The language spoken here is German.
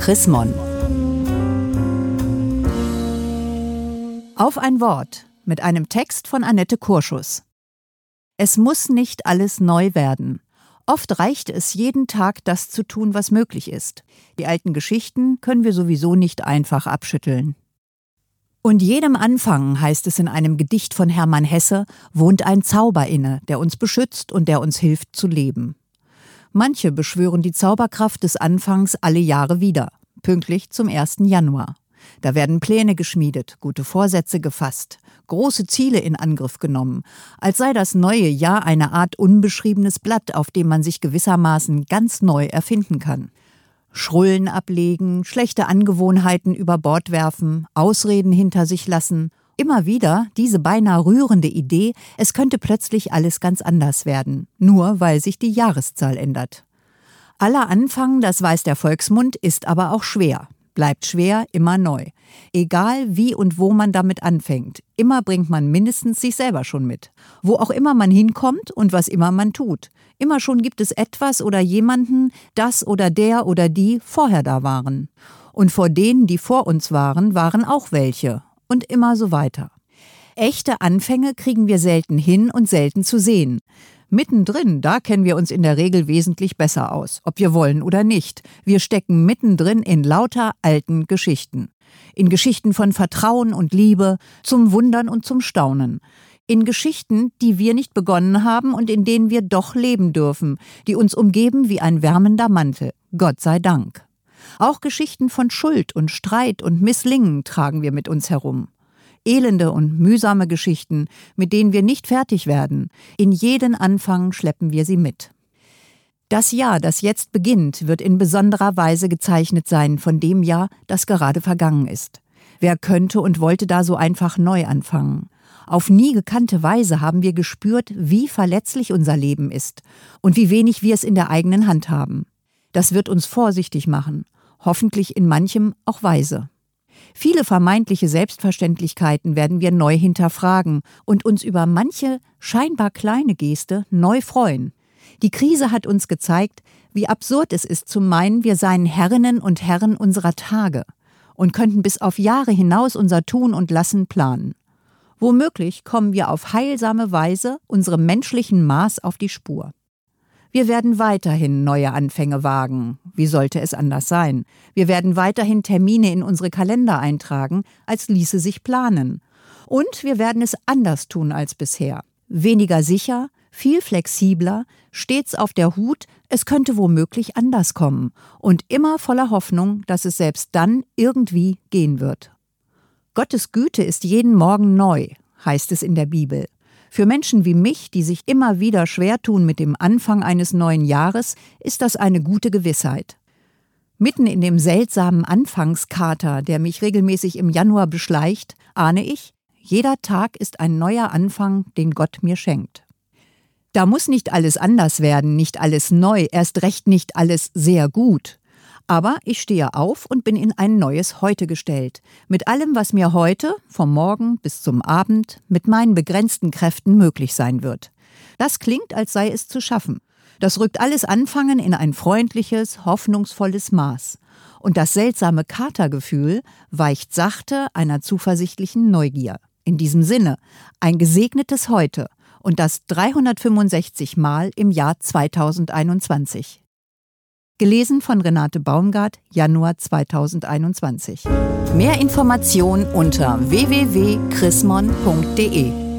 Chrismon. Auf ein Wort mit einem Text von Annette Kurschus. Es muss nicht alles neu werden. Oft reicht es jeden Tag, das zu tun, was möglich ist. Die alten Geschichten können wir sowieso nicht einfach abschütteln. Und jedem Anfang, heißt es in einem Gedicht von Hermann Hesse, wohnt ein Zauber inne, der uns beschützt und der uns hilft zu leben. Manche beschwören die Zauberkraft des Anfangs alle Jahre wieder, pünktlich zum 1. Januar. Da werden Pläne geschmiedet, gute Vorsätze gefasst, große Ziele in Angriff genommen, als sei das neue Jahr eine Art unbeschriebenes Blatt, auf dem man sich gewissermaßen ganz neu erfinden kann. Schrullen ablegen, schlechte Angewohnheiten über Bord werfen, Ausreden hinter sich lassen, immer wieder diese beinahe rührende Idee, es könnte plötzlich alles ganz anders werden, nur weil sich die Jahreszahl ändert. Aller Anfang, das weiß der Volksmund, ist aber auch schwer bleibt schwer, immer neu. Egal wie und wo man damit anfängt, immer bringt man mindestens sich selber schon mit. Wo auch immer man hinkommt und was immer man tut. Immer schon gibt es etwas oder jemanden, das oder der oder die vorher da waren. Und vor denen, die vor uns waren, waren auch welche. Und immer so weiter. Echte Anfänge kriegen wir selten hin und selten zu sehen. Mittendrin, da kennen wir uns in der Regel wesentlich besser aus, ob wir wollen oder nicht. Wir stecken mittendrin in lauter alten Geschichten. In Geschichten von Vertrauen und Liebe, zum Wundern und zum Staunen. In Geschichten, die wir nicht begonnen haben und in denen wir doch leben dürfen, die uns umgeben wie ein wärmender Mantel. Gott sei Dank. Auch Geschichten von Schuld und Streit und Misslingen tragen wir mit uns herum elende und mühsame Geschichten, mit denen wir nicht fertig werden. In jeden Anfang schleppen wir sie mit. Das Jahr, das jetzt beginnt, wird in besonderer Weise gezeichnet sein von dem Jahr, das gerade vergangen ist. Wer könnte und wollte da so einfach neu anfangen? Auf nie gekannte Weise haben wir gespürt, wie verletzlich unser Leben ist und wie wenig wir es in der eigenen Hand haben. Das wird uns vorsichtig machen, hoffentlich in manchem auch weise. Viele vermeintliche Selbstverständlichkeiten werden wir neu hinterfragen und uns über manche scheinbar kleine Geste neu freuen. Die Krise hat uns gezeigt, wie absurd es ist zu meinen, wir seien Herrinnen und Herren unserer Tage und könnten bis auf Jahre hinaus unser Tun und Lassen planen. Womöglich kommen wir auf heilsame Weise unserem menschlichen Maß auf die Spur. Wir werden weiterhin neue Anfänge wagen. Wie sollte es anders sein? Wir werden weiterhin Termine in unsere Kalender eintragen, als ließe sich planen. Und wir werden es anders tun als bisher. Weniger sicher, viel flexibler, stets auf der Hut, es könnte womöglich anders kommen. Und immer voller Hoffnung, dass es selbst dann irgendwie gehen wird. Gottes Güte ist jeden Morgen neu, heißt es in der Bibel. Für Menschen wie mich, die sich immer wieder schwer tun mit dem Anfang eines neuen Jahres, ist das eine gute Gewissheit. Mitten in dem seltsamen Anfangskater, der mich regelmäßig im Januar beschleicht, ahne ich, jeder Tag ist ein neuer Anfang, den Gott mir schenkt. Da muss nicht alles anders werden, nicht alles neu, erst recht nicht alles sehr gut. Aber ich stehe auf und bin in ein neues Heute gestellt. Mit allem, was mir heute, vom Morgen bis zum Abend, mit meinen begrenzten Kräften möglich sein wird. Das klingt, als sei es zu schaffen. Das rückt alles Anfangen in ein freundliches, hoffnungsvolles Maß. Und das seltsame Katergefühl weicht sachte einer zuversichtlichen Neugier. In diesem Sinne, ein gesegnetes Heute und das 365 Mal im Jahr 2021. Gelesen von Renate Baumgart, Januar 2021. Mehr Informationen unter www.chrismon.de